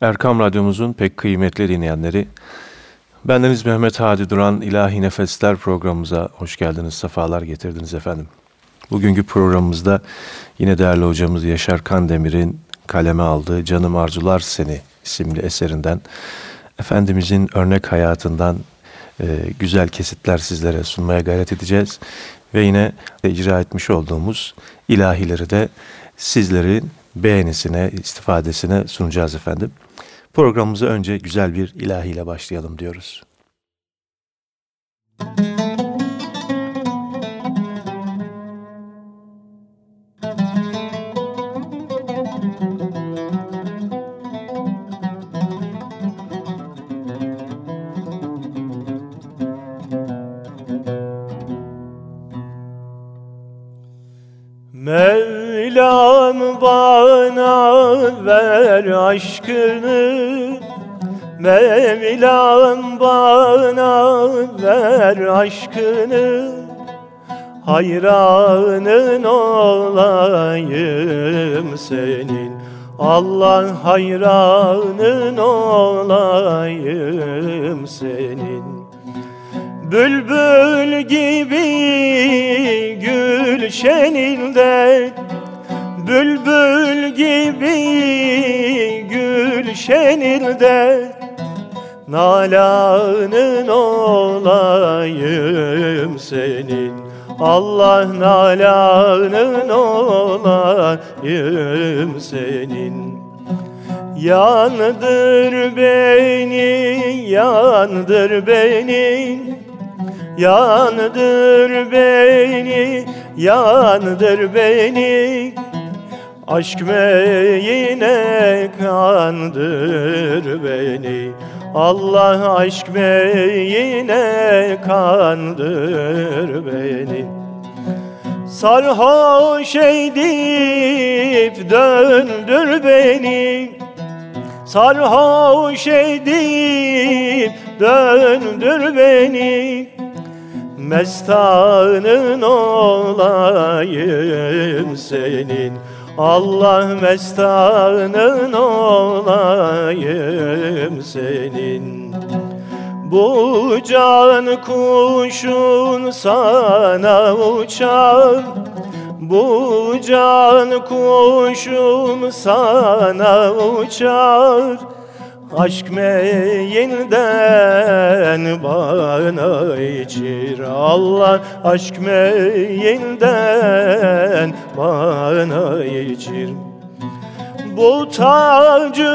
Erkam Radyomuzun pek kıymetli dinleyenleri, bendeniz Mehmet Hadi Duran İlahi Nefesler programımıza hoş geldiniz, sefalar getirdiniz efendim. Bugünkü programımızda yine değerli hocamız Yaşar Kandemir'in kaleme aldığı Canım Arzular Seni isimli eserinden Efendimizin örnek hayatından e, güzel kesitler sizlere sunmaya gayret edeceğiz. Ve yine icra etmiş olduğumuz ilahileri de sizlerin beğenisine, istifadesine sunacağız efendim. Programımıza önce güzel bir ilahiyle başlayalım diyoruz. Mevlam bana ver aşkını Mevlam bana ver aşkını Hayranın olayım senin. Allah hayranın olayım senin. Bülbül gibi gülşeninde Bülbül gibi gülşeninde Nalanın olayım senin. Allah nalanın olayım senin. Yandır beni, yandır beni. Yandır beni, yandır beni. Aşk meyine kandır beni Allah aşk meyine kandır beni. Sarhoş edip döndür beni. Sarhoş edip döndür beni. Mestanın olayım senin Allah mestanın olayım senin. Bu can kuşun sana uçar Bu can kuşun sana uçar Aşk meyinden bana içir Allah. Aşk meyinden bana içir. Bu tacı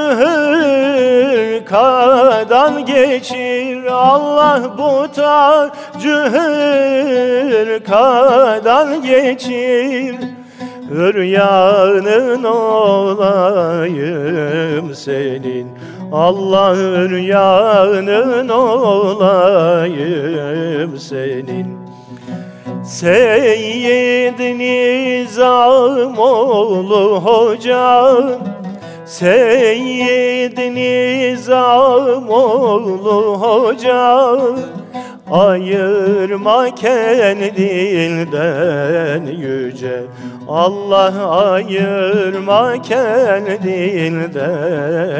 hırkadan geçir Allah. Bu tacı hırkadan geçir. Hüryanın olayım senin Allah hüryanın olayım senin. Seyyid Nizam oğlu hocam. Seyyid Nizam oğlu hocam Ayırma kendinden yüce. Allah ayırma kendinden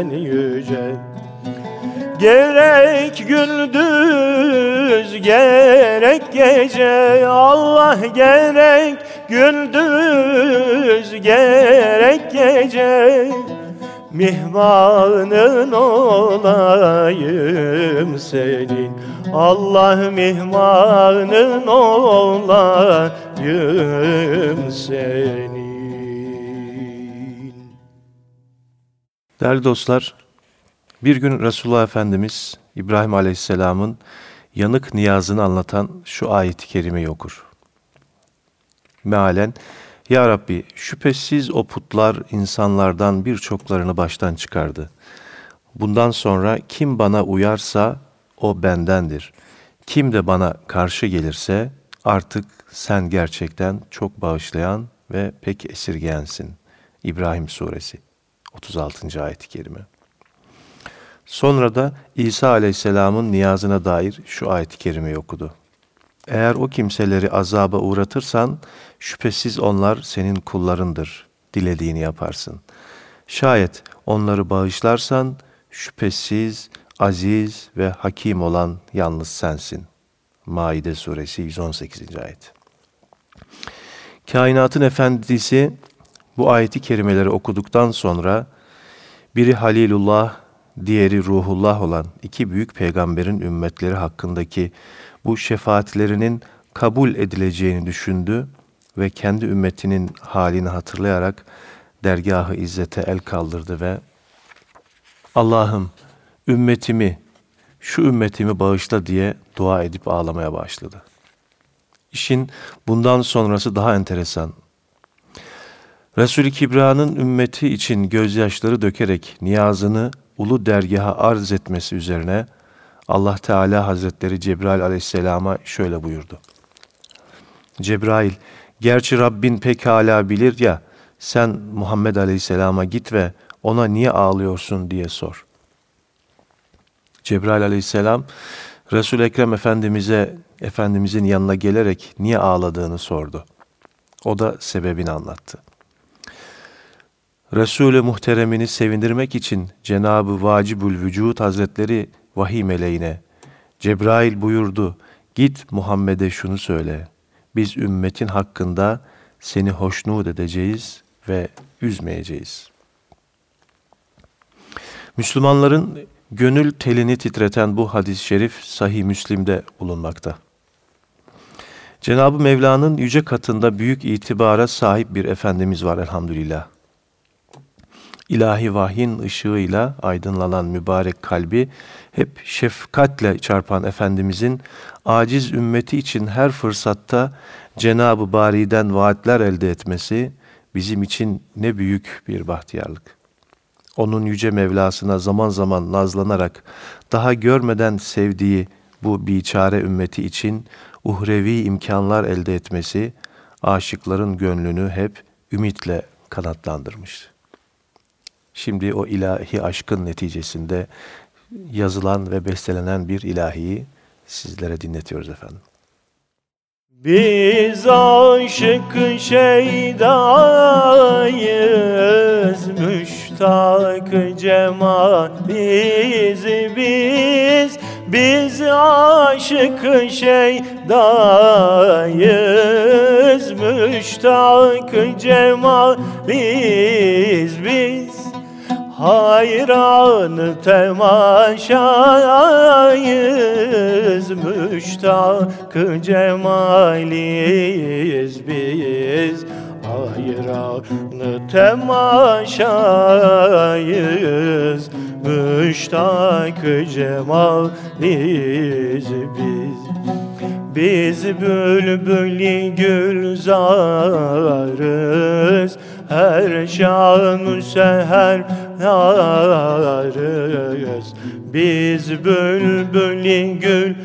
yüce. Gerek gündüz gerek gece. Allah gerek gündüz gerek gece Mihmanın olayım senin Allah mihmanın olayım senin Değerli dostlar, bir gün Resulullah Efendimiz İbrahim Aleyhisselam'ın yanık niyazını anlatan şu ayet-i kerimeyi okur. Mealen, Ya Rabbi şüphesiz o putlar insanlardan birçoklarını baştan çıkardı. Bundan sonra kim bana uyarsa o bendendir. Kim de bana karşı gelirse artık sen gerçekten çok bağışlayan ve pek esirgeyensin. İbrahim Suresi 36. ayet-i kerime. Sonra da İsa aleyhisselamın niyazına dair şu ayet-i kerimeyi okudu. Eğer o kimseleri azaba uğratırsan şüphesiz onlar senin kullarındır. Dilediğini yaparsın. Şayet onları bağışlarsan şüphesiz aziz ve hakim olan yalnız sensin. Maide suresi 118. ayet. Kainatın efendisi bu ayeti kerimeleri okuduktan sonra biri Halilullah, diğeri Ruhullah olan iki büyük peygamberin ümmetleri hakkındaki bu şefaatlerinin kabul edileceğini düşündü ve kendi ümmetinin halini hatırlayarak dergahı izzete el kaldırdı ve Allah'ım ümmetimi, şu ümmetimi bağışla diye dua edip ağlamaya başladı. İşin bundan sonrası daha enteresan. Resul-i Kibra'nın ümmeti için gözyaşları dökerek niyazını ulu dergaha arz etmesi üzerine Allah Teala Hazretleri Cebrail aleyhisselama şöyle buyurdu. Cebrail, gerçi Rabbin pekala bilir ya, sen Muhammed aleyhisselama git ve ona niye ağlıyorsun diye sor. Cebrail aleyhisselam, Resul-i Ekrem Efendimiz'e, Efendimiz'in yanına gelerek niye ağladığını sordu. O da sebebini anlattı. Resul-i Muhteremini sevindirmek için Cenab-ı Vacibül Vücud Hazretleri vahiy meleğine Cebrail buyurdu, git Muhammed'e şunu söyle, biz ümmetin hakkında seni hoşnut edeceğiz ve üzmeyeceğiz. Müslümanların gönül telini titreten bu hadis-i şerif Sahih Müslim'de bulunmakta. Cenab-ı Mevla'nın yüce katında büyük itibara sahip bir Efendimiz var elhamdülillah. İlahi vahyin ışığıyla aydınlanan mübarek kalbi hep şefkatle çarpan Efendimizin aciz ümmeti için her fırsatta Cenab-ı Bari'den vaatler elde etmesi bizim için ne büyük bir bahtiyarlık. Onun yüce Mevlasına zaman zaman nazlanarak daha görmeden sevdiği bu biçare ümmeti için uhrevi imkanlar elde etmesi aşıkların gönlünü hep ümitle kanatlandırmıştır. Şimdi o ilahi aşkın neticesinde yazılan ve bestelenen bir ilahiyi sizlere dinletiyoruz efendim. Biz aşık şeydayız, müştak cemaliz biz. Biz aşık şeydayız, müştak cemaliz biz. Hayran temaşayız Müştak cemaliyiz biz. Hayran temaşayız Müştak cemaliyiz biz. Biz bülbülü gülzarız Her şanı seher yarız Biz bülbülü gülzarız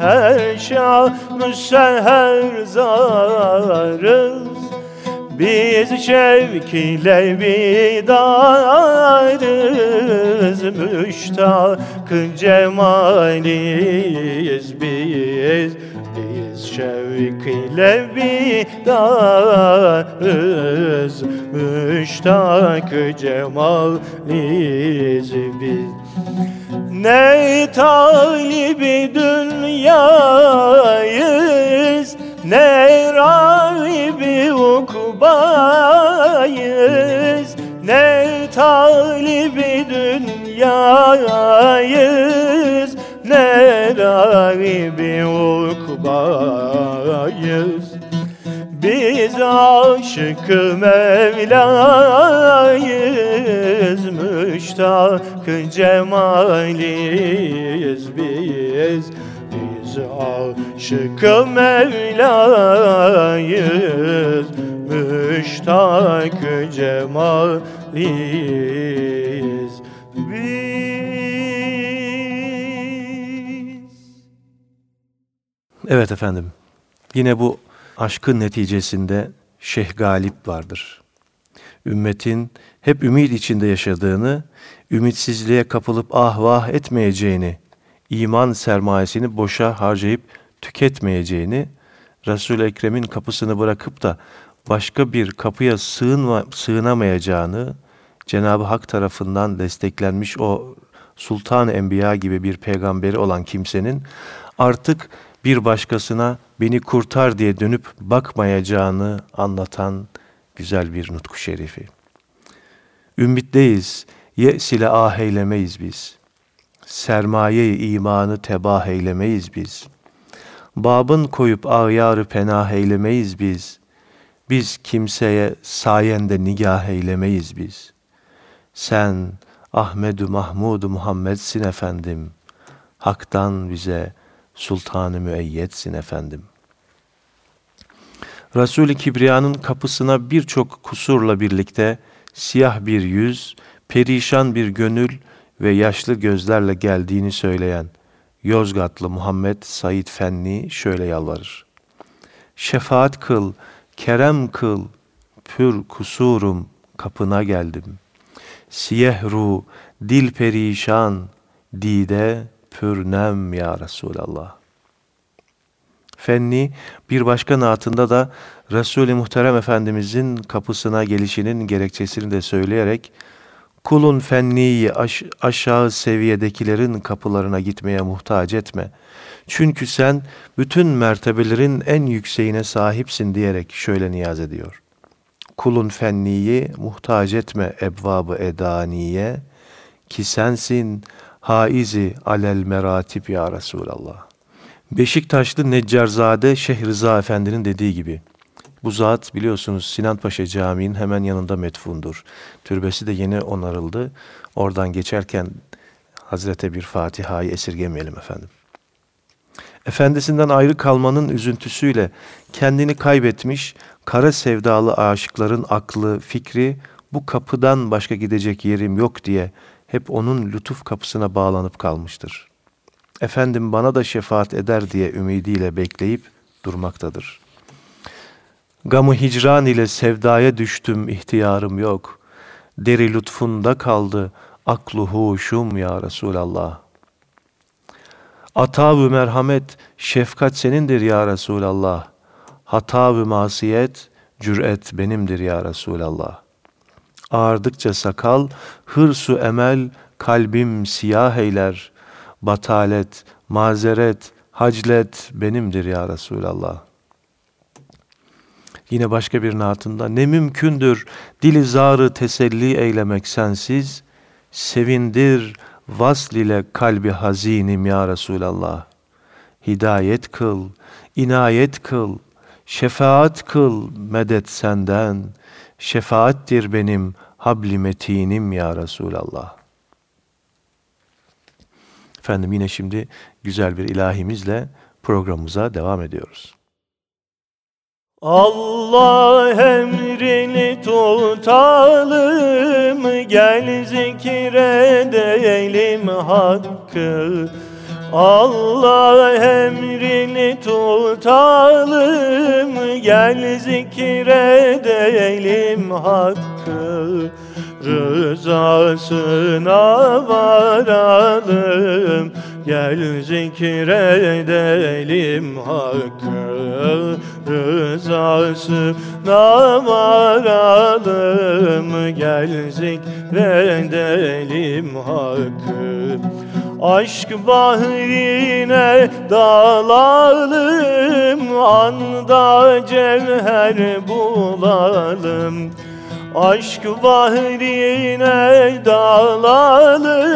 Her şanı seher zarız. Biz şevk ile bidarız Müştak cemaliyiz biz Biz şevk ile bidarız Müştak cemaliyiz biz Ne talibi dünyayız ne rahibi ukbayız. Ne talibi dünyayız Ne rahibi ukbayız biz aşık Mevla'yız Müştak cemaliyiz biz. Biz aşık Mevla'yız Müştak cemaliyiz Evet efendim. Yine bu aşkın neticesinde Şeyh Galip vardır. Ümmetin hep ümit içinde yaşadığını, ümitsizliğe kapılıp ah vah etmeyeceğini, iman sermayesini boşa harcayıp tüketmeyeceğini, Resul-i Ekrem'in kapısını bırakıp da başka bir kapıya sığınma, sığınamayacağını, Cenab-ı Hak tarafından desteklenmiş o Sultan Enbiya gibi bir peygamberi olan kimsenin artık bir başkasına beni kurtar diye dönüp bakmayacağını anlatan güzel bir nutku şerifi. Ümitteyiz, yes ile ah eylemeyiz biz. Sermaye imanı tebah eylemeyiz biz. Babın koyup ağyarı penah eylemeyiz biz. Biz kimseye sayende nigah eylemeyiz biz. Sen Ahmedu Mahmudu Muhammedsin efendim. Hak'tan bize sultanı müeyyetsin efendim. Resul-i Kibriya'nın kapısına birçok kusurla birlikte siyah bir yüz, perişan bir gönül ve yaşlı gözlerle geldiğini söyleyen Yozgatlı Muhammed Said Fenni şöyle yalvarır. Şefaat kıl, kerem kıl, pür kusurum kapına geldim. Siyehru, dil perişan, dide pürnem ya Resulallah. Fenni bir başka naatında da Resul-i Muhterem Efendimizin kapısına gelişinin gerekçesini de söyleyerek kulun fenniyi aş- aşağı seviyedekilerin kapılarına gitmeye muhtaç etme. Çünkü sen bütün mertebelerin en yükseğine sahipsin diyerek şöyle niyaz ediyor. Kulun fenniyi muhtaç etme ebvabı edaniye ki sensin haizi alel meratip ya Resulallah. Beşiktaşlı Neccarzade Şeyh Rıza Efendi'nin dediği gibi bu zat biliyorsunuz Sinan Paşa Camii'nin hemen yanında metfundur. Türbesi de yeni onarıldı. Oradan geçerken Hazrete bir Fatiha'yı esirgemeyelim efendim. Efendisinden ayrı kalmanın üzüntüsüyle kendini kaybetmiş kara sevdalı aşıkların aklı, fikri bu kapıdan başka gidecek yerim yok diye hep onun lütuf kapısına bağlanıp kalmıştır. Efendim bana da şefaat eder diye ümidiyle bekleyip durmaktadır. Gamı hicran ile sevdaya düştüm ihtiyarım yok. Deri lütfunda kaldı aklu huşum ya Resulallah. Ata-ı merhamet, şefkat senindir ya Resulallah. Hata-ı masiyet, cüret benimdir ya Resulallah. Ağardıkça sakal, hırsu emel, kalbim siyah eyler. Batalet, mazeret, haclet benimdir ya Resulallah. Yine başka bir naatında ne mümkündür dili zarı teselli eylemek sensiz, sevindir vasl ile kalbi hazinim ya Resulallah. Hidayet kıl, inayet kıl, şefaat kıl medet senden, şefaattir benim habli metinim ya Resulallah. Efendim yine şimdi güzel bir ilahimizle programımıza devam ediyoruz. Allah emrini tutalım Gel zikredelim hakkı Allah emrini tutalım Gel zikredelim hakkı Rızasına varalım. Gel zikredelim hakkı Rızasına varalım. Gel zikredelim hakkı Aşk bahrine dalalım Anda cevher bulalım. Aşk bahrine dalalım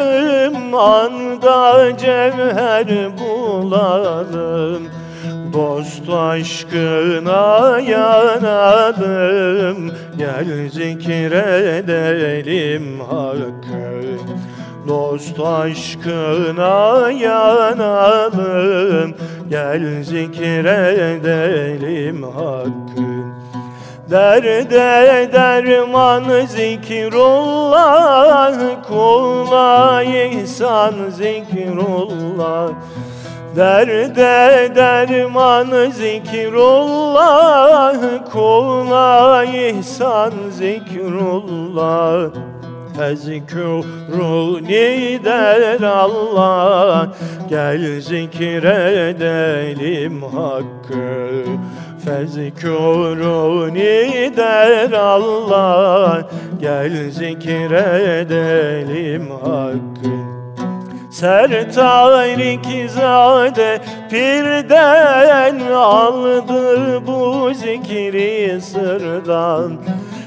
Anda cevher bulalım. Dost aşkına yanalım Gel zikredelim hakkı Dost aşkına yanalım. Gel zikredelim hakkı Derde derman zikrullah Kula ihsan zikrullah. Derde derman zikrullah Kula ihsan zikrullah Fezkuruni der Allah Gel zikredelim hakkı. Fezkuruni der Allah Gel zikredelim hakkı. Sertarik zade pirden aldı bu zikri sırdan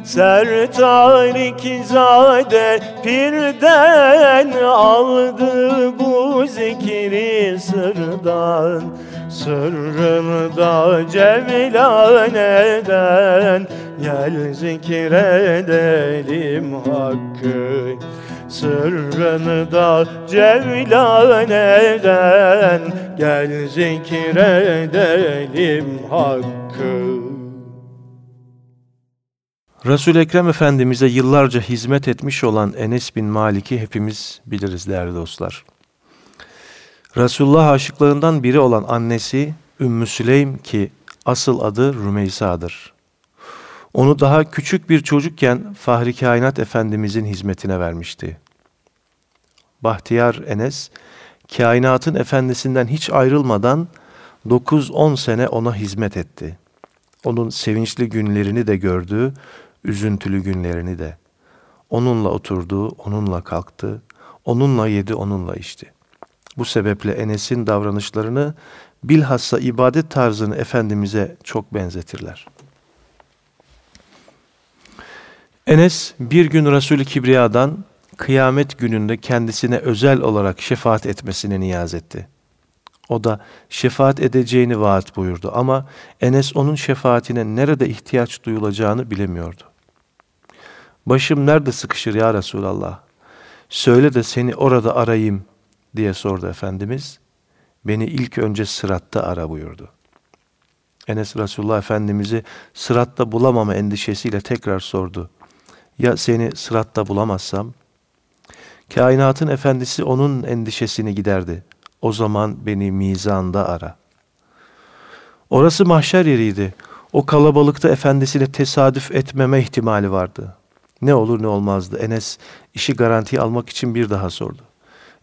Sertarik zade pirden aldı bu zikri sırdan. Sırrını da cevlan eden Gel zikredelim hakkı. Sırrını da cevlan eden Gel zikredelim hakkı Resul-i Ekrem Efendimiz'e yıllarca hizmet etmiş olan Enes bin Malik'i hepimiz biliriz değerli dostlar. Resulullah aşıklarından biri olan annesi Ümmü Süleym ki asıl adı Rümeysa'dır. Onu daha küçük bir çocukken Fahri Kainat Efendimizin hizmetine vermişti. Bahtiyar Enes, kainatın efendisinden hiç ayrılmadan 9-10 sene ona hizmet etti. Onun sevinçli günlerini de gördü, üzüntülü günlerini de. Onunla oturdu, onunla kalktı, onunla yedi, onunla içti. Bu sebeple Enes'in davranışlarını bilhassa ibadet tarzını Efendimiz'e çok benzetirler. Enes bir gün Resul-i Kibriya'dan kıyamet gününde kendisine özel olarak şefaat etmesini niyaz etti. O da şefaat edeceğini vaat buyurdu ama Enes onun şefaatine nerede ihtiyaç duyulacağını bilemiyordu. Başım nerede sıkışır ya Resulallah? Söyle de seni orada arayayım diye sordu Efendimiz. Beni ilk önce sıratta ara buyurdu. Enes Resulullah Efendimiz'i sıratta bulamama endişesiyle tekrar sordu. Ya seni sıratta bulamazsam? Kainatın efendisi onun endişesini giderdi. O zaman beni mizanda ara. Orası mahşer yeriydi. O kalabalıkta efendisiyle tesadüf etmeme ihtimali vardı. Ne olur ne olmazdı. Enes işi garantiye almak için bir daha sordu.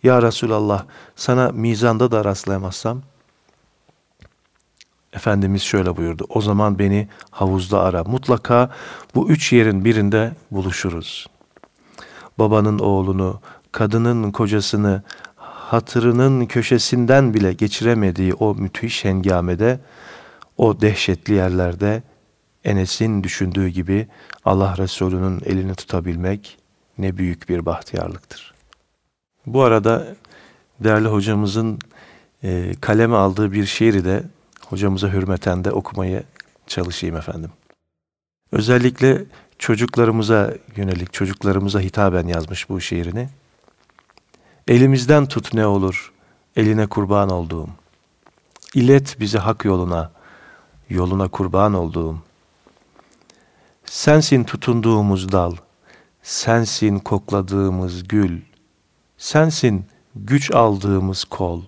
Ya Resulallah sana mizanda da rastlayamazsam? Efendimiz şöyle buyurdu. O zaman beni havuzda ara. Mutlaka bu üç yerin birinde buluşuruz. Babanın oğlunu, kadının kocasını, hatırının köşesinden bile geçiremediği o müthiş hengamede, o dehşetli yerlerde Enes'in düşündüğü gibi Allah Resulü'nün elini tutabilmek ne büyük bir bahtiyarlıktır. Bu arada değerli hocamızın e, kaleme aldığı bir şiiri de hocamıza hürmeten de okumaya çalışayım efendim. Özellikle çocuklarımıza yönelik, çocuklarımıza hitaben yazmış bu şiirini. Elimizden tut ne olur, eline kurban olduğum. İlet bizi hak yoluna, yoluna kurban olduğum. Sensin tutunduğumuz dal, sensin kokladığımız gül, sensin güç aldığımız kol,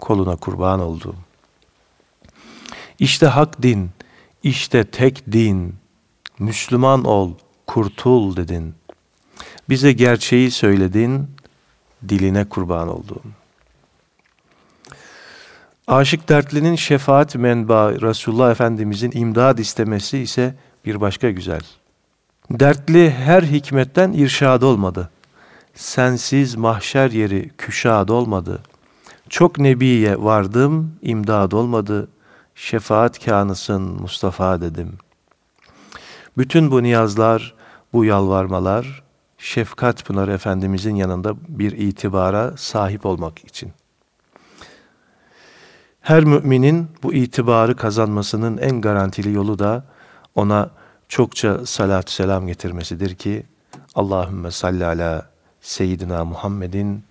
koluna kurban olduğum. İşte hak din, işte tek din, Müslüman ol, kurtul dedin. Bize gerçeği söyledin, diline kurban olduğum. Aşık dertlinin şefaat menba Resulullah Efendimizin imdad istemesi ise bir başka güzel. Dertli her hikmetten irşad olmadı. Sensiz mahşer yeri küşad olmadı. Çok nebiye vardım, imdad olmadı. Şefaat kanısın Mustafa dedim. Bütün bu niyazlar, bu yalvarmalar, Şefkat Pınar Efendimizin yanında bir itibara sahip olmak için. Her müminin bu itibarı kazanmasının en garantili yolu da ona çokça salat selam getirmesidir ki Allahümme salli ala seyyidina Muhammedin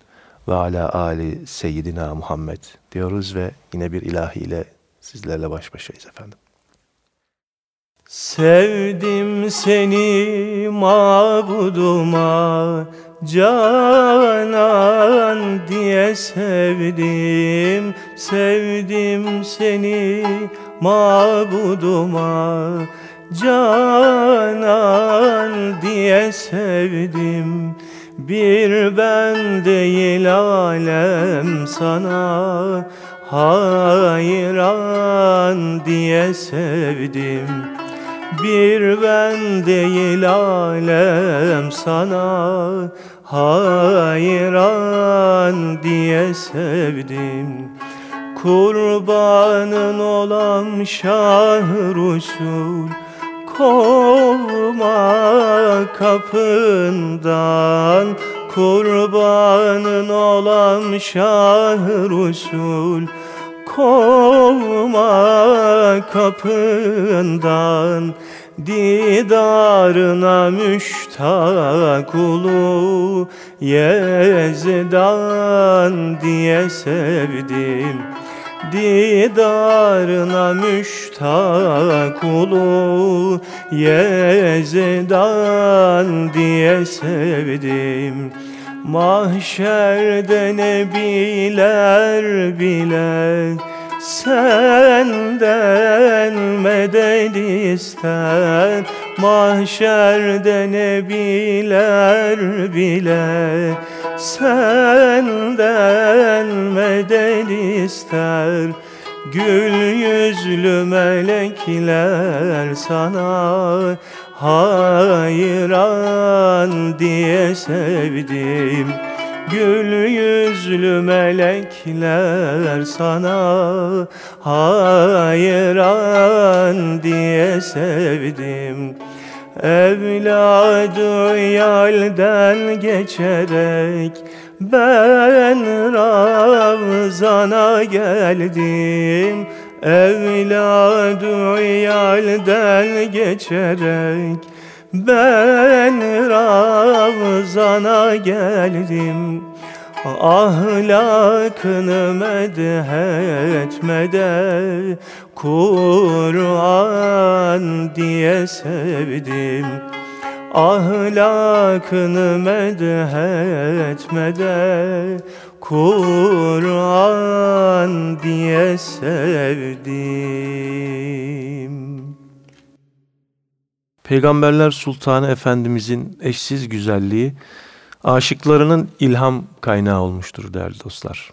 ve ala ali seyyidina Muhammed diyoruz ve yine bir ilahiyle sizlerle baş başayız efendim. Sevdim seni mabuduma Canan diye sevdim Sevdim seni mabuduma canan diye sevdim. Bir ben değil alem sana hayran diye sevdim. Bir ben değil alem sana hayran diye sevdim. Kurbanın olam şah Resul Kovma kapından Kurbanın olam şah Resul Kovma kapından Didarına müştak ulu Yezdan diye sevdim Didarına müştak ulu Yezdan diye sevdim. Mahşerde nebiler bile Senden medet ister Mahşerde nebiler bile Senden medet ister. Gül yüzlü melekler sana hayran diye sevdim Gül yüzlü melekler sana hayran diye sevdim. Evladı yalden geçerek ben Ravzana geldim. Evladı yalden geçerek ben Ravzana geldim. Ahlakını medhetmede Kur'an diye sevdim. Ahlakını medhetmede Kur'an diye sevdim Peygamberler Sultanı Efendimizin eşsiz güzelliği aşıklarının ilham kaynağı olmuştur değerli dostlar.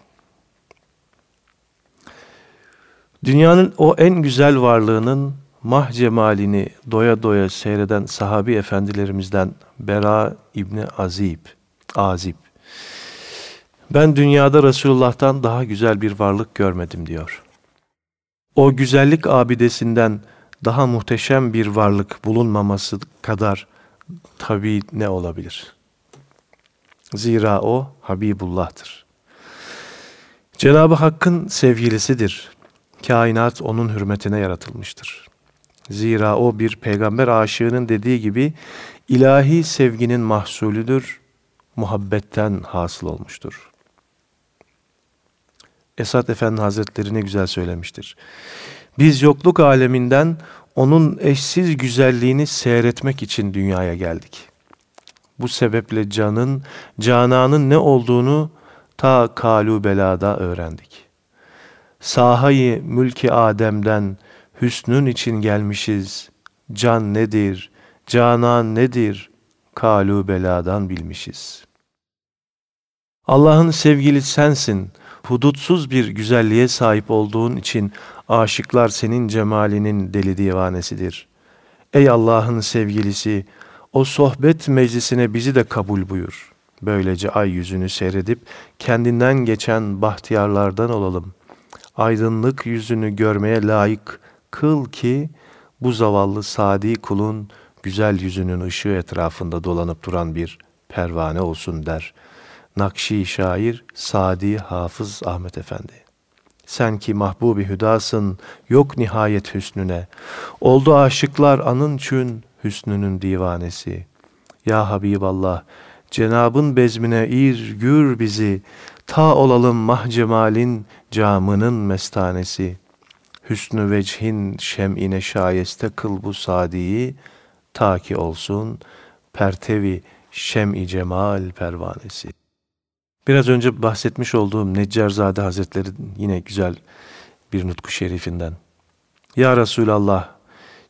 Dünyanın o en güzel varlığının mah cemalini doya doya seyreden sahabi efendilerimizden Bera İbni Azib, Azib. Ben dünyada Resulullah'tan daha güzel bir varlık görmedim diyor. O güzellik abidesinden daha muhteşem bir varlık bulunmaması kadar tabii ne olabilir? Zira o Habibullah'tır. Cenab-ı Hakk'ın sevgilisidir. Kainat onun hürmetine yaratılmıştır. Zira o bir peygamber aşığının dediği gibi ilahi sevginin mahsulüdür, muhabbetten hasıl olmuştur. Esat Efendi Hazretleri ne güzel söylemiştir. Biz yokluk aleminden onun eşsiz güzelliğini seyretmek için dünyaya geldik. Bu sebeple canın, cananın ne olduğunu ta kalu belada öğrendik. Sahayı mülki Adem'den hüsnün için gelmişiz. Can nedir, canan nedir, kalu beladan bilmişiz. Allah'ın sevgili sensin, hudutsuz bir güzelliğe sahip olduğun için aşıklar senin cemalinin deli divanesidir. Ey Allah'ın sevgilisi, o sohbet meclisine bizi de kabul buyur. Böylece ay yüzünü seyredip kendinden geçen bahtiyarlardan olalım. Aydınlık yüzünü görmeye layık kıl ki bu zavallı sadi kulun güzel yüzünün ışığı etrafında dolanıp duran bir pervane olsun der. Nakşi şair Sadi Hafız Ahmet Efendi. Sen ki mahbubi hüdasın, yok nihayet hüsnüne. Oldu aşıklar anın çün, hüsnünün divanesi. Ya Habiballah, Cenabın bezmine ir gür bizi, ta olalım mahcemalin camının mestanesi. Hüsnü vecihin şem'ine şayeste kıl bu sadiyi, ta ki olsun pertevi şem'i cemal pervanesi. Biraz önce bahsetmiş olduğum Neccarzade Hazretleri yine güzel bir nutku şerifinden. Ya Resulallah,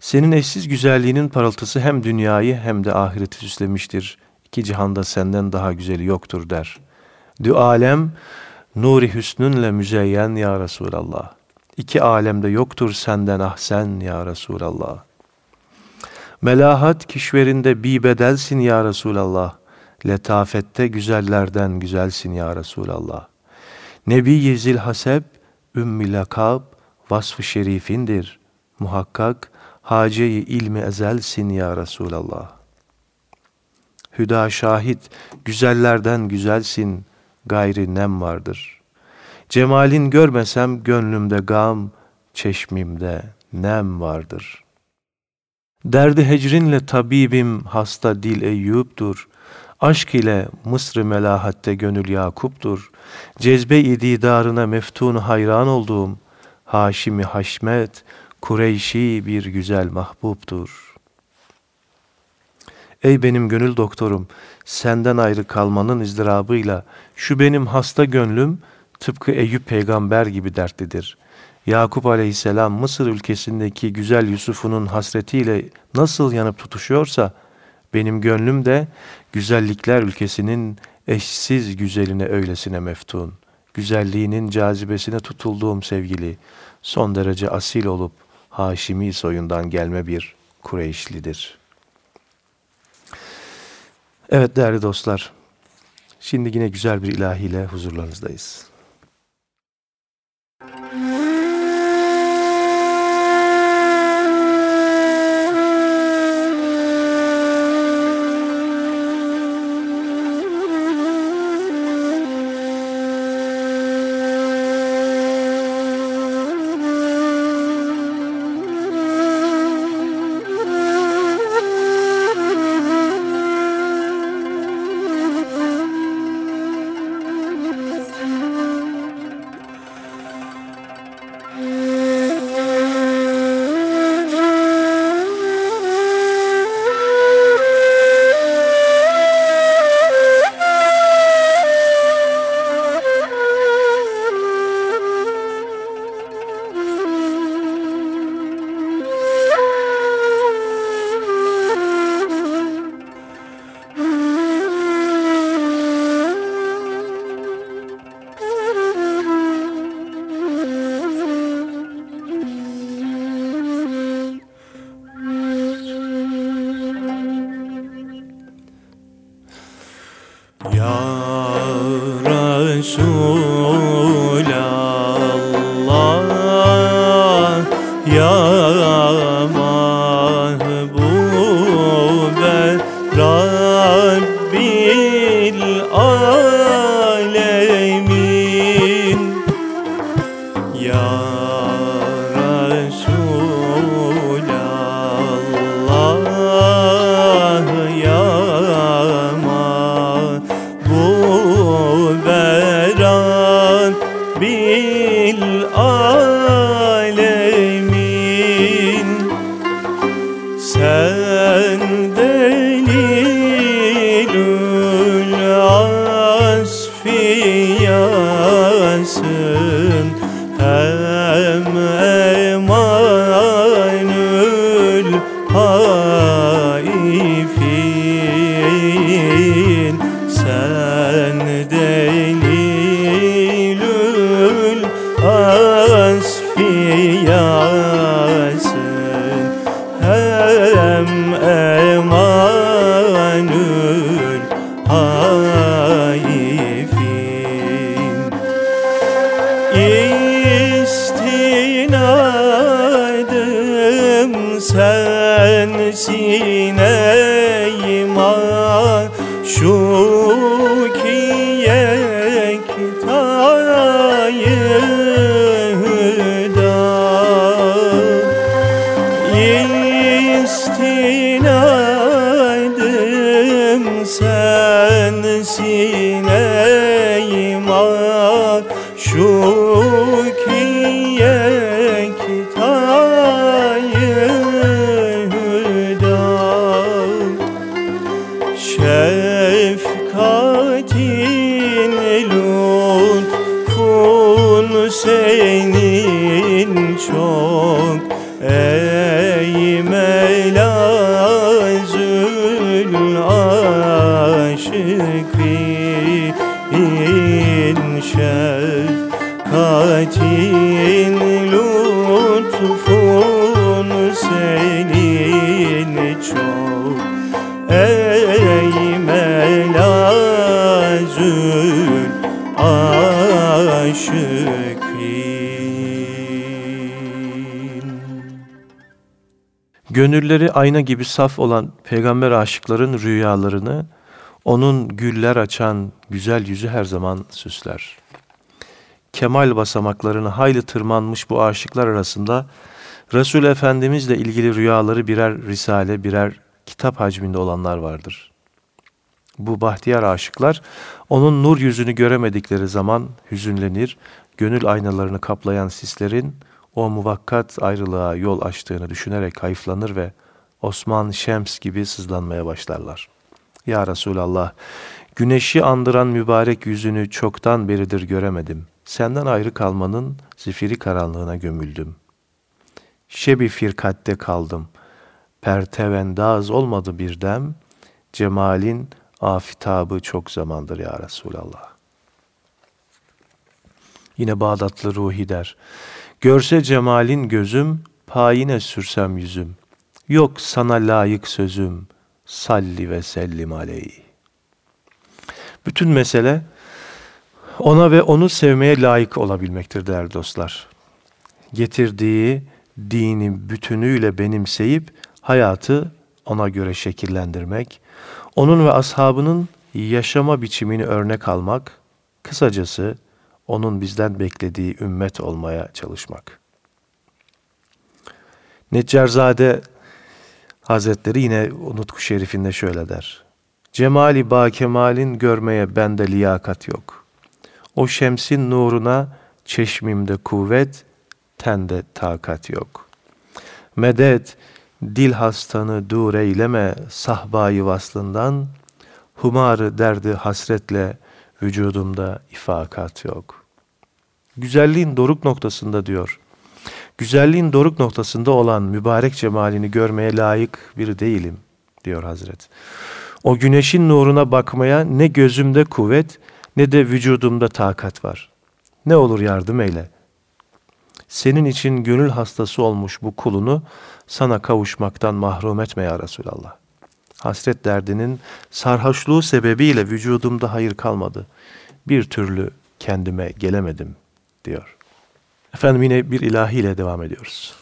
Senin eşsiz güzelliğinin parıltısı hem dünyayı hem de ahireti süslemiştir. İki cihanda senden daha güzeli yoktur der. Dü alem nuri hüsnünle müzeyyen ya Resulallah. İki alemde yoktur senden ahsen ya Resulallah. Melahat kişverinde bi bedelsin ya Resulallah. Letafette güzellerden güzelsin ya Resulallah. Nebi zil haseb, ümmi lakab, vasfı şerifindir. Muhakkak haceyi ilmi ezelsin ya Resulallah. Hüda şahit, güzellerden güzelsin, gayri nem vardır. Cemalin görmesem gönlümde gam, çeşmimde nem vardır. Derdi hecrinle tabibim hasta dil Eyyub'dur. Aşk ile Mısr-ı melahatte gönül Yakup'tur. Cezbe-i didarına meftun hayran olduğum Haşimi Haşmet, Kureyşi bir güzel mahbubtur. Ey benim gönül doktorum, senden ayrı kalmanın ızdırabıyla şu benim hasta gönlüm tıpkı Eyüp peygamber gibi dertlidir. Yakup aleyhisselam Mısır ülkesindeki güzel Yusuf'unun hasretiyle nasıl yanıp tutuşuyorsa, benim gönlüm de güzellikler ülkesinin eşsiz güzeline öylesine meftun. Güzelliğinin cazibesine tutulduğum sevgili, son derece asil olup Haşimi soyundan gelme bir Kureyşlidir. Evet değerli dostlar, şimdi yine güzel bir ilahiyle huzurlarınızdayız. Senin Gönülleri ayna gibi saf olan peygamber aşıkların rüyalarını onun güller açan güzel yüzü her zaman süsler. Kemal basamaklarını hayli tırmanmış bu aşıklar arasında Resul Efendimizle ilgili rüyaları birer risale, birer kitap hacminde olanlar vardır. Bu bahtiyar aşıklar onun nur yüzünü göremedikleri zaman hüzünlenir, gönül aynalarını kaplayan sislerin o muvakkat ayrılığa yol açtığını düşünerek hayıflanır ve Osman Şems gibi sızlanmaya başlarlar. Ya Resulallah, güneşi andıran mübarek yüzünü çoktan beridir göremedim. Senden ayrı kalmanın zifiri karanlığına gömüldüm. Şebi firkatte kaldım. Pertevendaz olmadı bir dem. Cemalin afitabı çok zamandır ya Resulallah. Yine Bağdatlı Ruhi der. Görse cemalin gözüm, payine sürsem yüzüm. Yok sana layık sözüm, salli ve sellim aleyh. Bütün mesele ona ve onu sevmeye layık olabilmektir değerli dostlar. Getirdiği dini bütünüyle benimseyip hayatı ona göre şekillendirmek, onun ve ashabının yaşama biçimini örnek almak, kısacası onun bizden beklediği ümmet olmaya çalışmak. Neccarzade Hazretleri yine Nutku Şerif'inde şöyle der. Cemali ba kemalin görmeye bende liyakat yok. O şemsin nuruna çeşmimde kuvvet, tende takat yok. Medet, dil hastanı dur eyleme sahbayı vaslından, humarı derdi hasretle vücudumda ifakat yok. Güzelliğin doruk noktasında diyor. Güzelliğin doruk noktasında olan mübarek cemalini görmeye layık bir değilim diyor Hazret. O güneşin nuruna bakmaya ne gözümde kuvvet ne de vücudumda takat var. Ne olur yardım eyle. Senin için gönül hastası olmuş bu kulunu sana kavuşmaktan mahrum etme ya Resulallah. Hasret derdinin sarhoşluğu sebebiyle vücudumda hayır kalmadı. Bir türlü kendime gelemedim diyor. Efendim yine bir ilahiyle devam ediyoruz.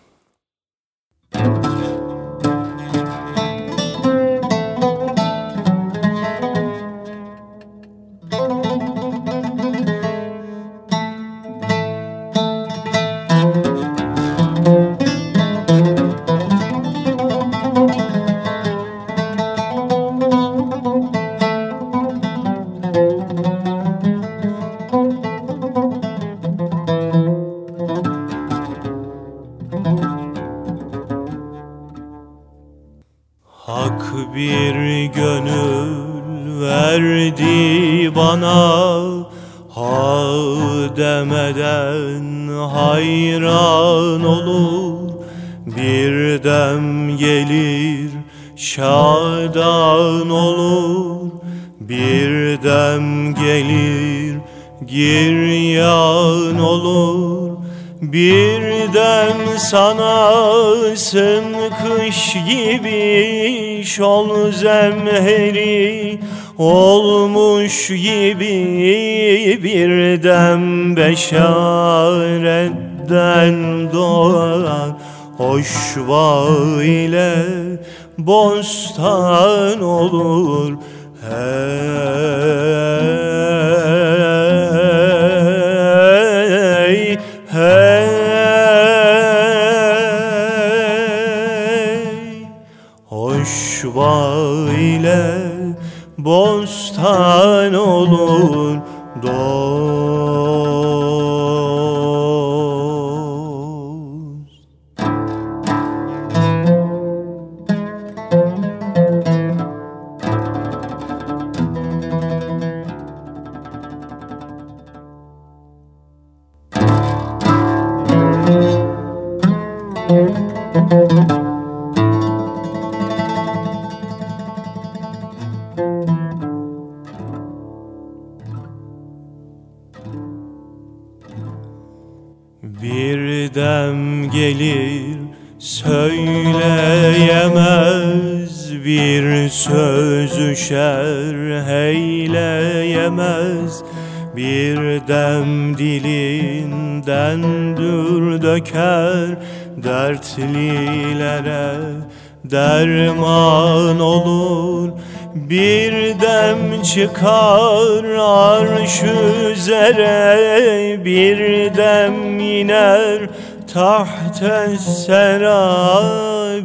Birden sanasın kış gibi şol zemheri olmuş gibi birden beşaretten doğan hoş ile bostan olur hey Hoş ile bostan olur dost söz üşer heyleyemez. Bir dem dilinden dür döker Dertlilere derman olur. Bir dem çıkar arş üzere Bir dem iner tahte sera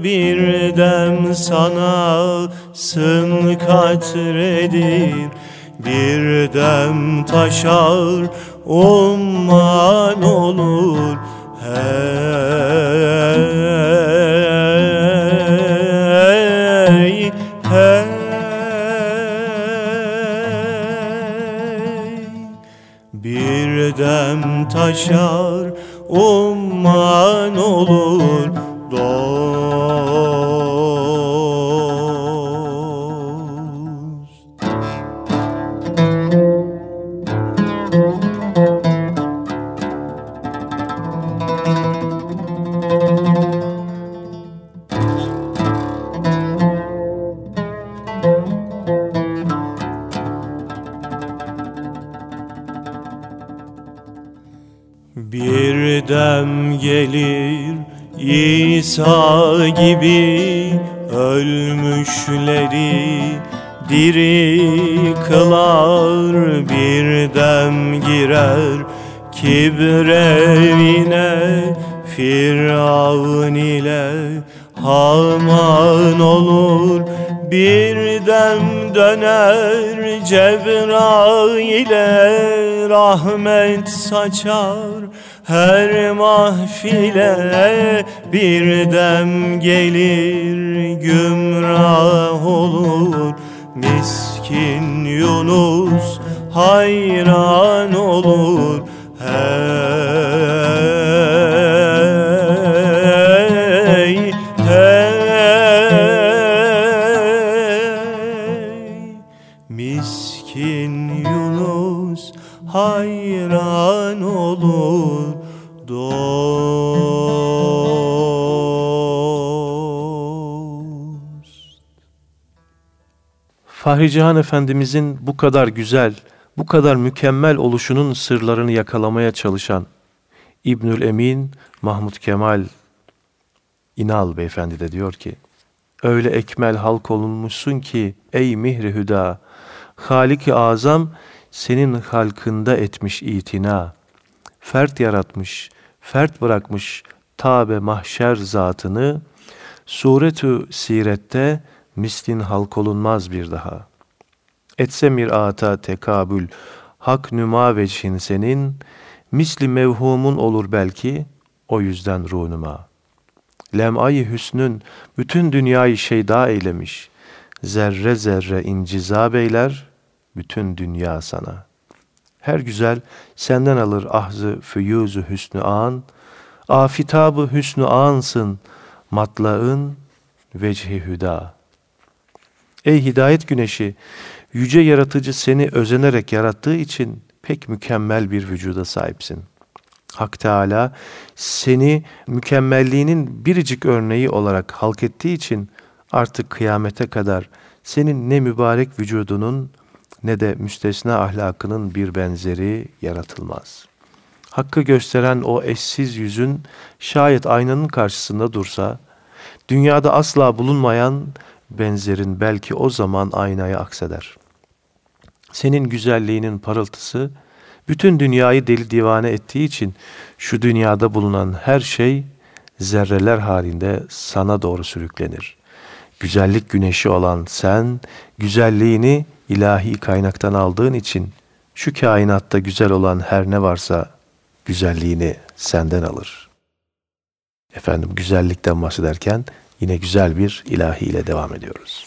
Bir dem sana sın katredir Bir dem taşar umman olur Hey, hey. Bir dem taşar umman olur dost Bir dem gelir İsa gibi ölmüşleri diri kılar bir dem girer kibrevine Firavun ile Haman olur bir dem döner Cebrail'e rahmet saçar her mahfile bir dem gelir gümrah olur. Miskin Yunus hayran olur. Hey Fahri Cihan Efendimizin bu kadar güzel, bu kadar mükemmel oluşunun sırlarını yakalamaya çalışan İbnül Emin Mahmud Kemal İnal beyefendi de diyor ki Öyle ekmel halk olunmuşsun ki ey mihri hüda Halik-i azam senin halkında etmiş itina. Fert yaratmış, fert bırakmış tabe mahşer zatını Suretü sirette mislin halk olunmaz bir daha. Etse mirata tekabül, hak nüma veçhin senin, misli mevhumun olur belki, o yüzden runuma. Lem'ayı hüsnün bütün dünyayı şeyda eylemiş, zerre zerre incizab eyler, bütün dünya sana. Her güzel senden alır ahzı füyuzu hüsnü an, afitabı hüsnü ansın, matlağın vecihi hüda. Ey hidayet güneşi, yüce yaratıcı seni özenerek yarattığı için pek mükemmel bir vücuda sahipsin. Hak Teala seni mükemmelliğinin biricik örneği olarak halk ettiği için artık kıyamete kadar senin ne mübarek vücudunun ne de müstesna ahlakının bir benzeri yaratılmaz. Hakkı gösteren o eşsiz yüzün şayet aynanın karşısında dursa, dünyada asla bulunmayan benzerin belki o zaman aynaya akseder. Senin güzelliğinin parıltısı, bütün dünyayı deli divane ettiği için şu dünyada bulunan her şey zerreler halinde sana doğru sürüklenir. Güzellik güneşi olan sen, güzelliğini ilahi kaynaktan aldığın için şu kainatta güzel olan her ne varsa güzelliğini senden alır. Efendim güzellikten bahsederken yine güzel bir ilahi ile devam ediyoruz.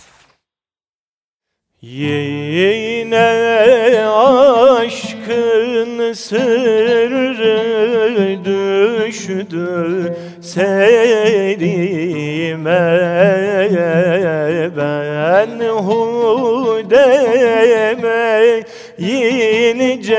Yine aşkın sırrı düştü serime Ben hu demeyi ince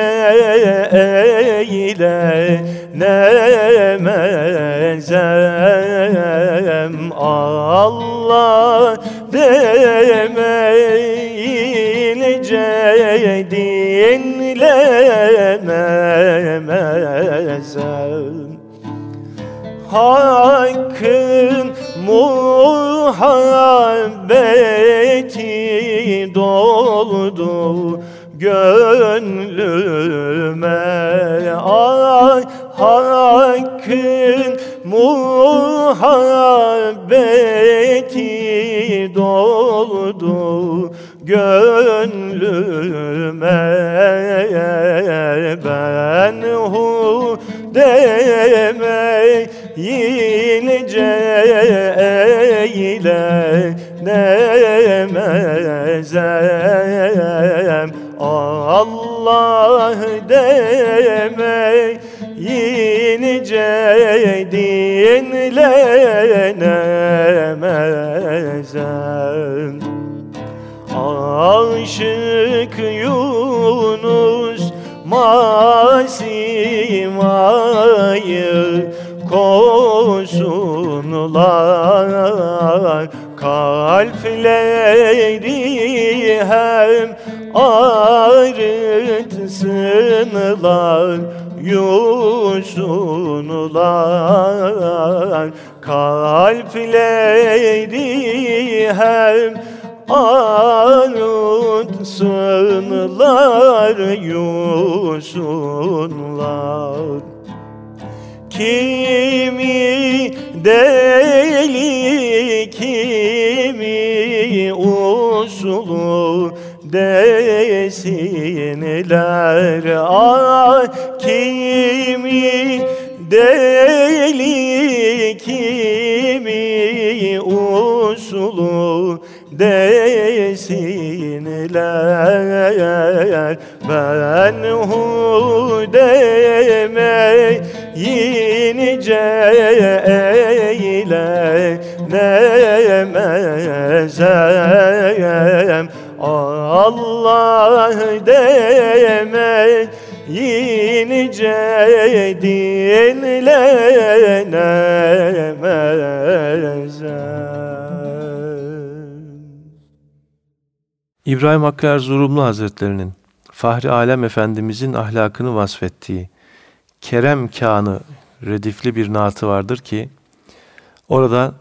eylemezem Allah demeyince dinlenemezem Hakkın muhabbeti doldu gönlüme. Ay hakkın muhabbeti doldu gönlüme. Ben hu demeyince eyle demezem. Allah demeyince dinlenemezem Aşık Yunus masimayı kosunlar Kalpleri hem ağrıtsınlar yusunlar Kalpleri hem ağrıtsınlar yusunlar Kimi deli kimi uslu desinler ah kimi deli kimi uslu desinler. Ben hu demeyince eyle demezem Allah demeyince dinlenemezem İbrahim Hakkı Erzurumlu Hazretlerinin Fahri Alem Efendimizin ahlakını vasfettiği Kerem Kânı redifli bir naatı vardır ki orada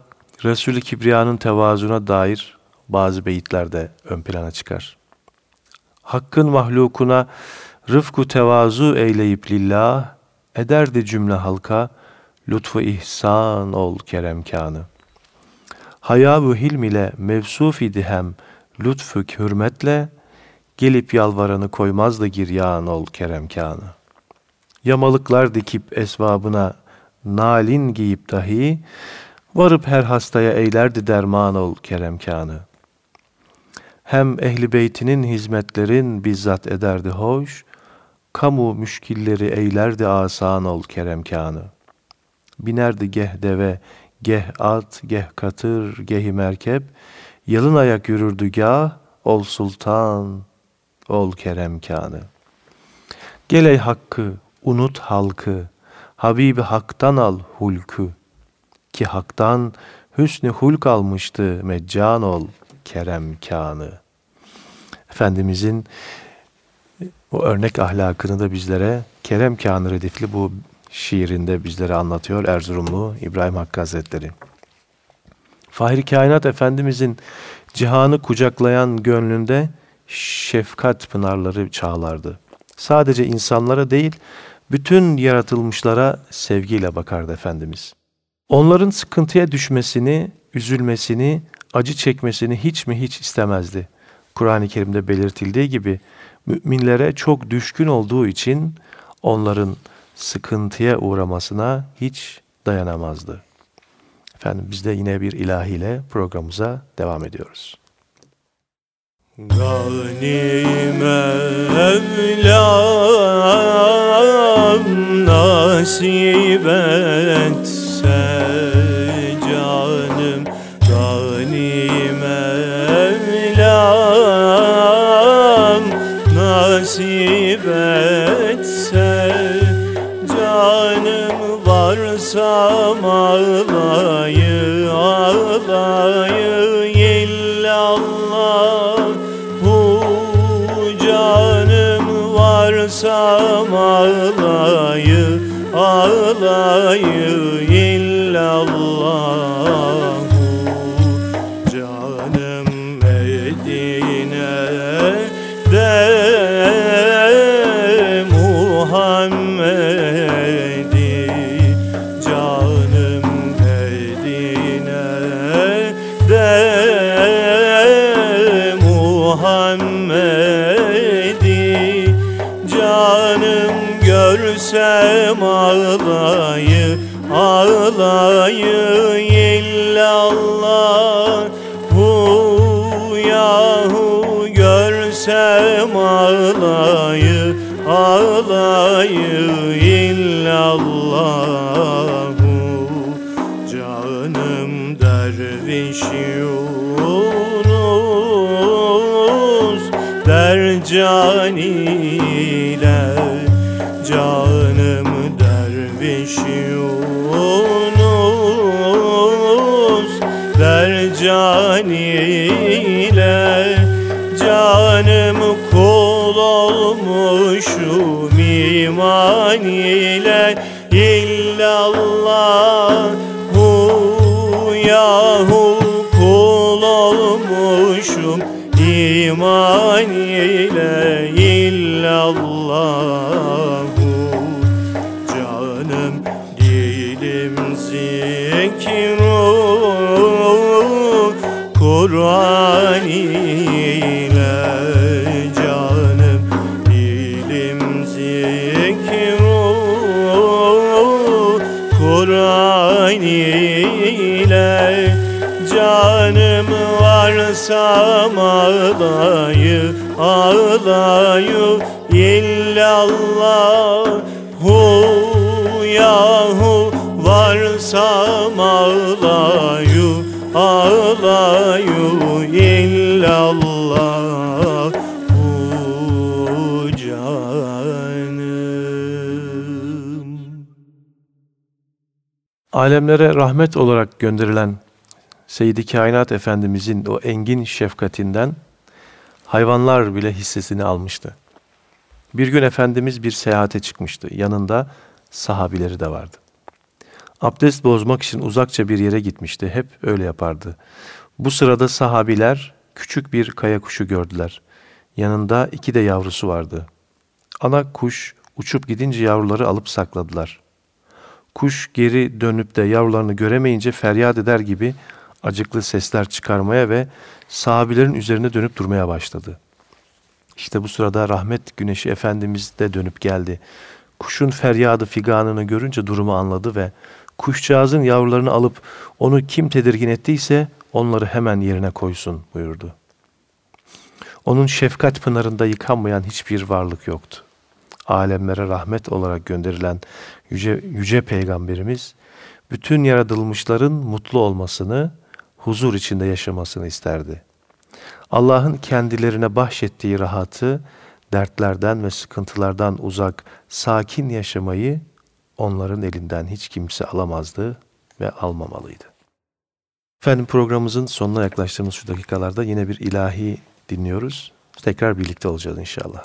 Resul-i Kibriya'nın tevazuna dair bazı beyitler de ön plana çıkar. Hakkın mahlukuna rıfku tevazu eyleyip lillah ederdi cümle halka lütfu ihsan ol kerem kânı. Haya ve hilm ile mevsuf idi hem lütfü hürmetle gelip yalvaranı koymazdı giryan ol kerem kânı. Yamalıklar dikip esvabına nalin giyip dahi varıp her hastaya eylerdi derman ol kerem kânı. Hem ehli beytinin hizmetlerin bizzat ederdi hoş, kamu müşkilleri eylerdi asan ol kerem kânı. Binerdi geh deve, geh at, geh katır, gehi merkep, yalın ayak yürürdü gah, ol sultan, ol kerem kânı. Gel ey hakkı, unut halkı, Habibi haktan al hulkü, ki haktan hüsnü hulk almıştı meccan ol kerem kânı. Efendimizin bu örnek ahlakını da bizlere Kerem Kânı redifli bu şiirinde bizlere anlatıyor Erzurumlu İbrahim Hakkı Hazretleri. Fahri Kainat Efendimizin cihanı kucaklayan gönlünde şefkat pınarları çağlardı. Sadece insanlara değil, bütün yaratılmışlara sevgiyle bakardı Efendimiz. Onların sıkıntıya düşmesini, üzülmesini, acı çekmesini hiç mi hiç istemezdi. Kur'an-ı Kerim'de belirtildiği gibi müminlere çok düşkün olduğu için onların sıkıntıya uğramasına hiç dayanamazdı. Efendim biz de yine bir ilahiyle programımıza devam ediyoruz. Gani Mevlam nasip etse ağlayı ağlayı illallah. Hu yahu görsem ağlayı ağlayı illallah. Canım derviş Yunus Dercan ile Canım derviş Yunus Dercan ile Canım kul olmuşum iman ile. İllallah Hu yahu kul olmuşum iman ile ağlayı ağlayı. İllallah hu yahu varsam ağlayı ağlayı illallah canım. Alemlere rahmet olarak gönderilen Seyyid-i Kainat Efendimizin o engin şefkatinden hayvanlar bile hissesini almıştı. Bir gün Efendimiz bir seyahate çıkmıştı. Yanında sahabileri de vardı. Abdest bozmak için uzakça bir yere gitmişti. Hep öyle yapardı. Bu sırada sahabiler küçük bir kaya kuşu gördüler. Yanında iki de yavrusu vardı. Ana kuş uçup gidince yavruları alıp sakladılar. Kuş geri dönüp de yavrularını göremeyince feryat eder gibi acıklı sesler çıkarmaya ve sahabilerin üzerine dönüp durmaya başladı. İşte bu sırada rahmet güneşi Efendimiz de dönüp geldi. Kuşun feryadı figanını görünce durumu anladı ve kuşcağızın yavrularını alıp onu kim tedirgin ettiyse onları hemen yerine koysun buyurdu. Onun şefkat pınarında yıkanmayan hiçbir varlık yoktu. Alemlere rahmet olarak gönderilen yüce, yüce peygamberimiz bütün yaratılmışların mutlu olmasını, huzur içinde yaşamasını isterdi. Allah'ın kendilerine bahşettiği rahatı, dertlerden ve sıkıntılardan uzak, sakin yaşamayı onların elinden hiç kimse alamazdı ve almamalıydı. Efendim programımızın sonuna yaklaştığımız şu dakikalarda yine bir ilahi dinliyoruz. Tekrar birlikte olacağız inşallah.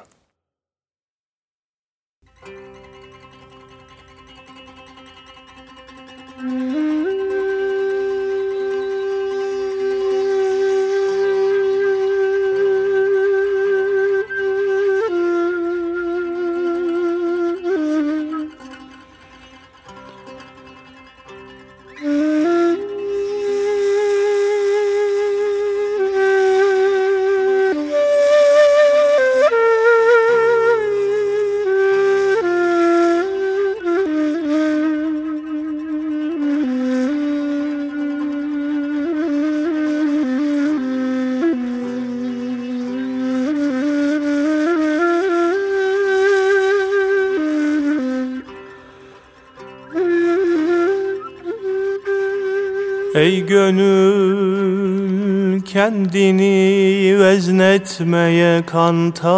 Gönül Kendini veznetmeye kantar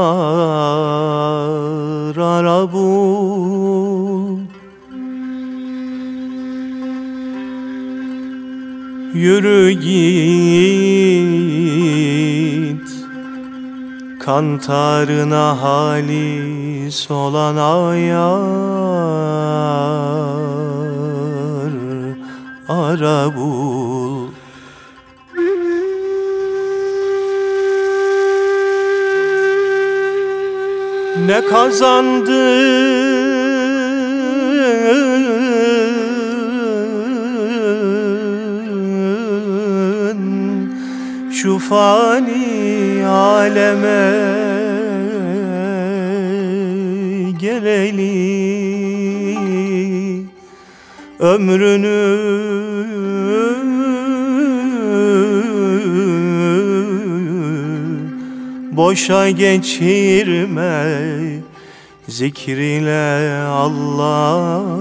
ara bul. Yürü git Kantarına halis olan ayar Ara Ne kazandın şu fani aleme geleli ömrünü boşa geçirme zikriyle Allah'ı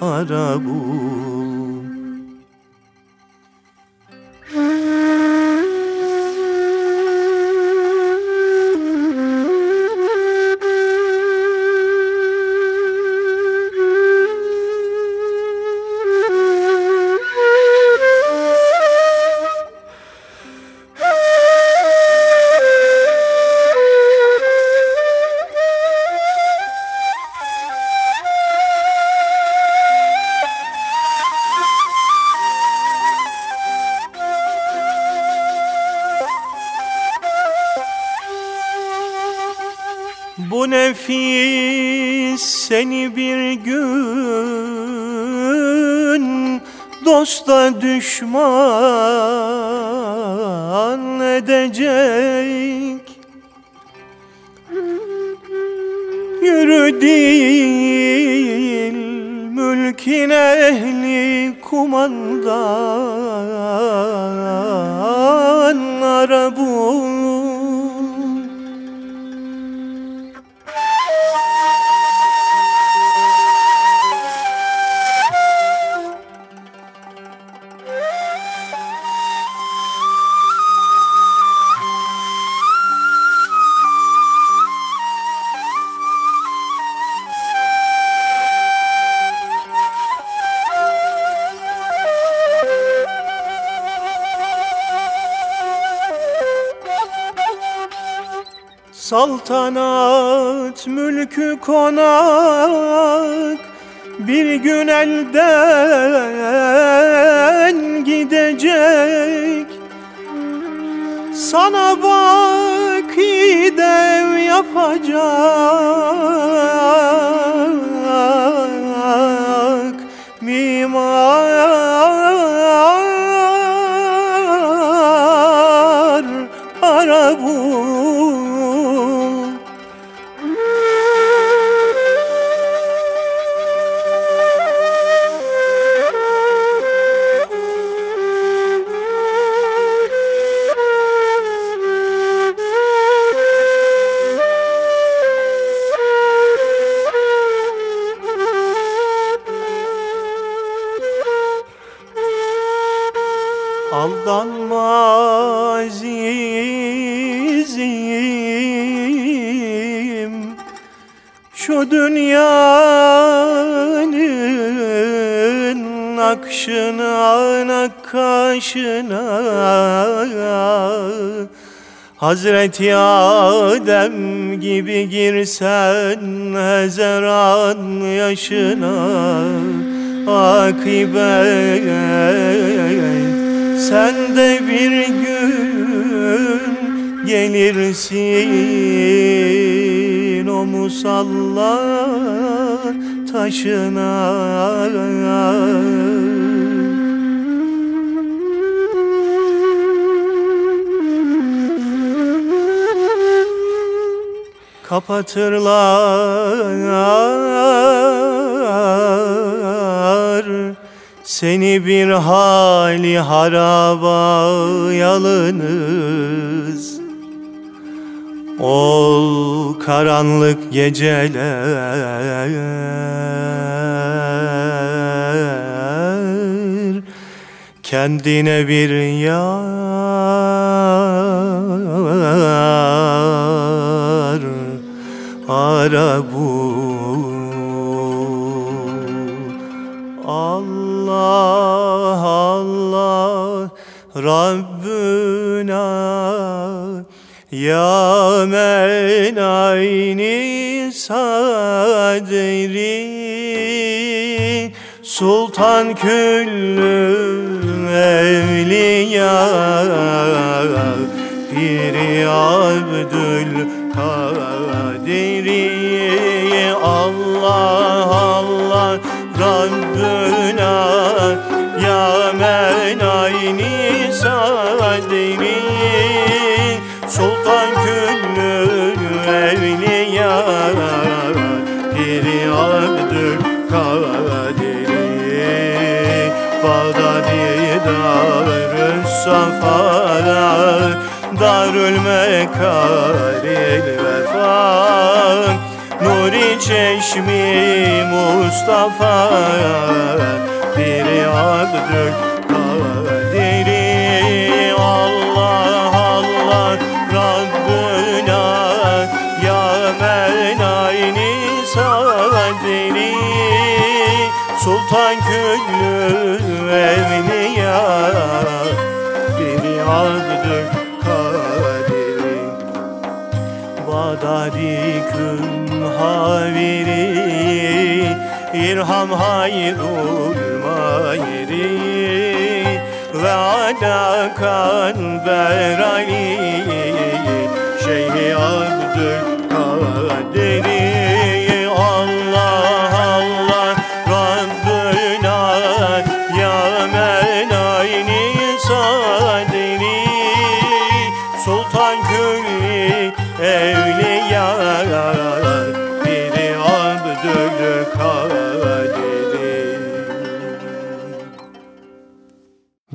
ara bul. Dosta düşman edecek. Yürü değil mülkin ehli kumandan ara Saltanat mülkü konak bir gün elden gidecek. Sana bak dev yapacak mimar dünyanın akşına nakkaşına Hazreti Adem gibi girsen hezeran yaşına. Akibet sen de bir gün gelirsin o musalla taşına. Kapatırlar seni bir hali haraba yalınız Ol karanlık geceler kendine bir yar ara bul Allah Allah Rabbuna ya men ayni sadri. Sultan küllü evliya Piri Abdül Sultan küllü evliya Piri Abdül Kadiri Bağdadi Darü Safara Darül Mekaril Vefa Nuri Çeşmi Mustafa Piri Abdül haviri İrham hayrul mayri Ve ala kalber Ali Şeyhi Abdül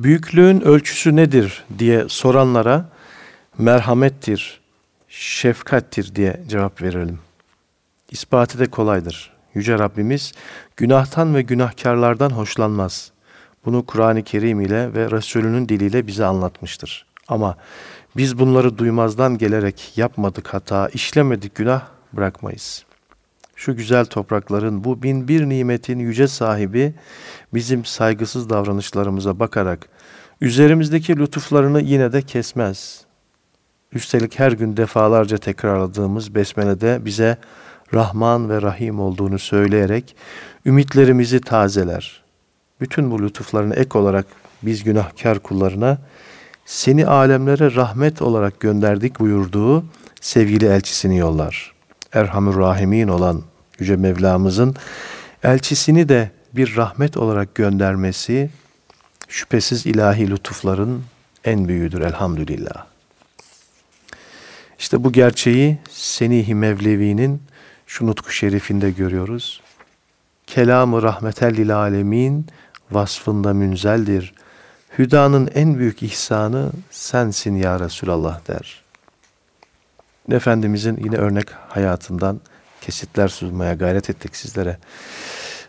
Büyüklüğün ölçüsü nedir diye soranlara merhamettir, şefkattir diye cevap verelim. İspatı da kolaydır. Yüce Rabbimiz günahtan ve günahkarlardan hoşlanmaz. Bunu Kur'an-ı Kerim ile ve Resulünün diliyle bize anlatmıştır. Ama biz bunları duymazdan gelerek yapmadık hata, işlemedik günah bırakmayız. Şu güzel toprakların bu bin bir nimetin yüce sahibi bizim saygısız davranışlarımıza bakarak üzerimizdeki lütuflarını yine de kesmez. Üstelik her gün defalarca tekrarladığımız besmelede bize Rahman ve Rahim olduğunu söyleyerek ümitlerimizi tazeler. Bütün bu lütuflarını ek olarak biz günahkar kullarına seni alemlere rahmet olarak gönderdik buyurduğu sevgili elçisini yollar. Erhamür Rahimin olan Yüce Mevlamızın elçisini de bir rahmet olarak göndermesi şüphesiz ilahi lütufların en büyüğüdür elhamdülillah. İşte bu gerçeği Senihi Mevlevi'nin şu nutku şerifinde görüyoruz. Kelamı rahmetel lil alemin vasfında münzeldir. Hüdanın en büyük ihsanı sensin ya Resulallah der. Efendimizin yine örnek hayatından kesitler sunmaya gayret ettik sizlere.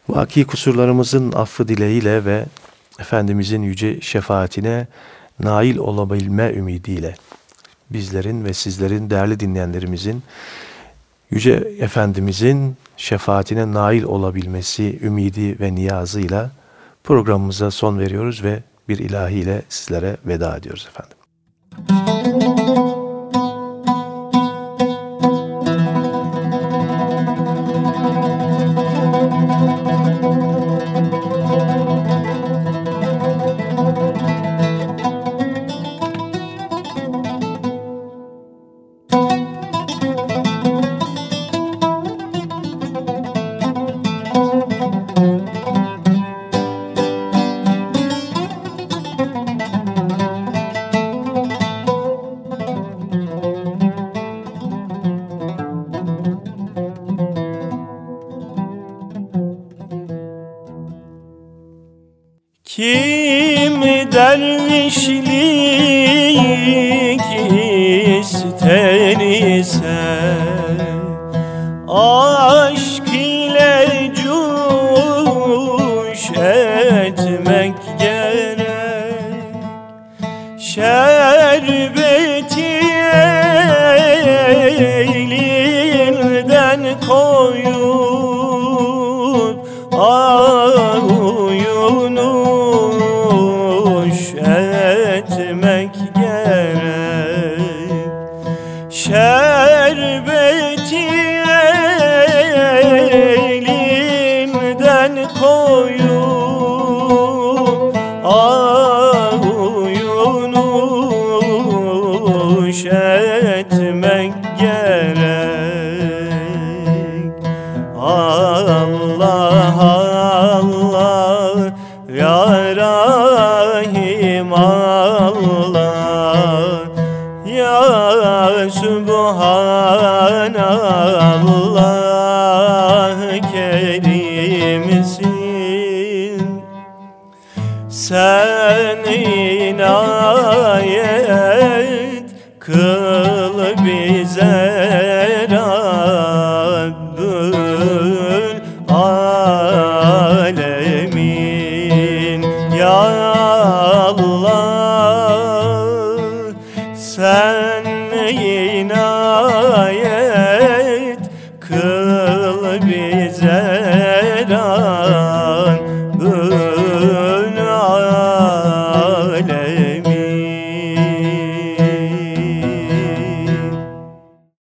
Vaki kusurlarımızın affı dileğiyle ve Efendimizin yüce şefaatine nail olabilme ümidiyle bizlerin ve sizlerin değerli dinleyenlerimizin Yüce Efendimizin şefaatine nail olabilmesi ümidi ve niyazıyla programımıza son veriyoruz ve bir ilahiyle sizlere veda ediyoruz efendim. Kim dervişlik ister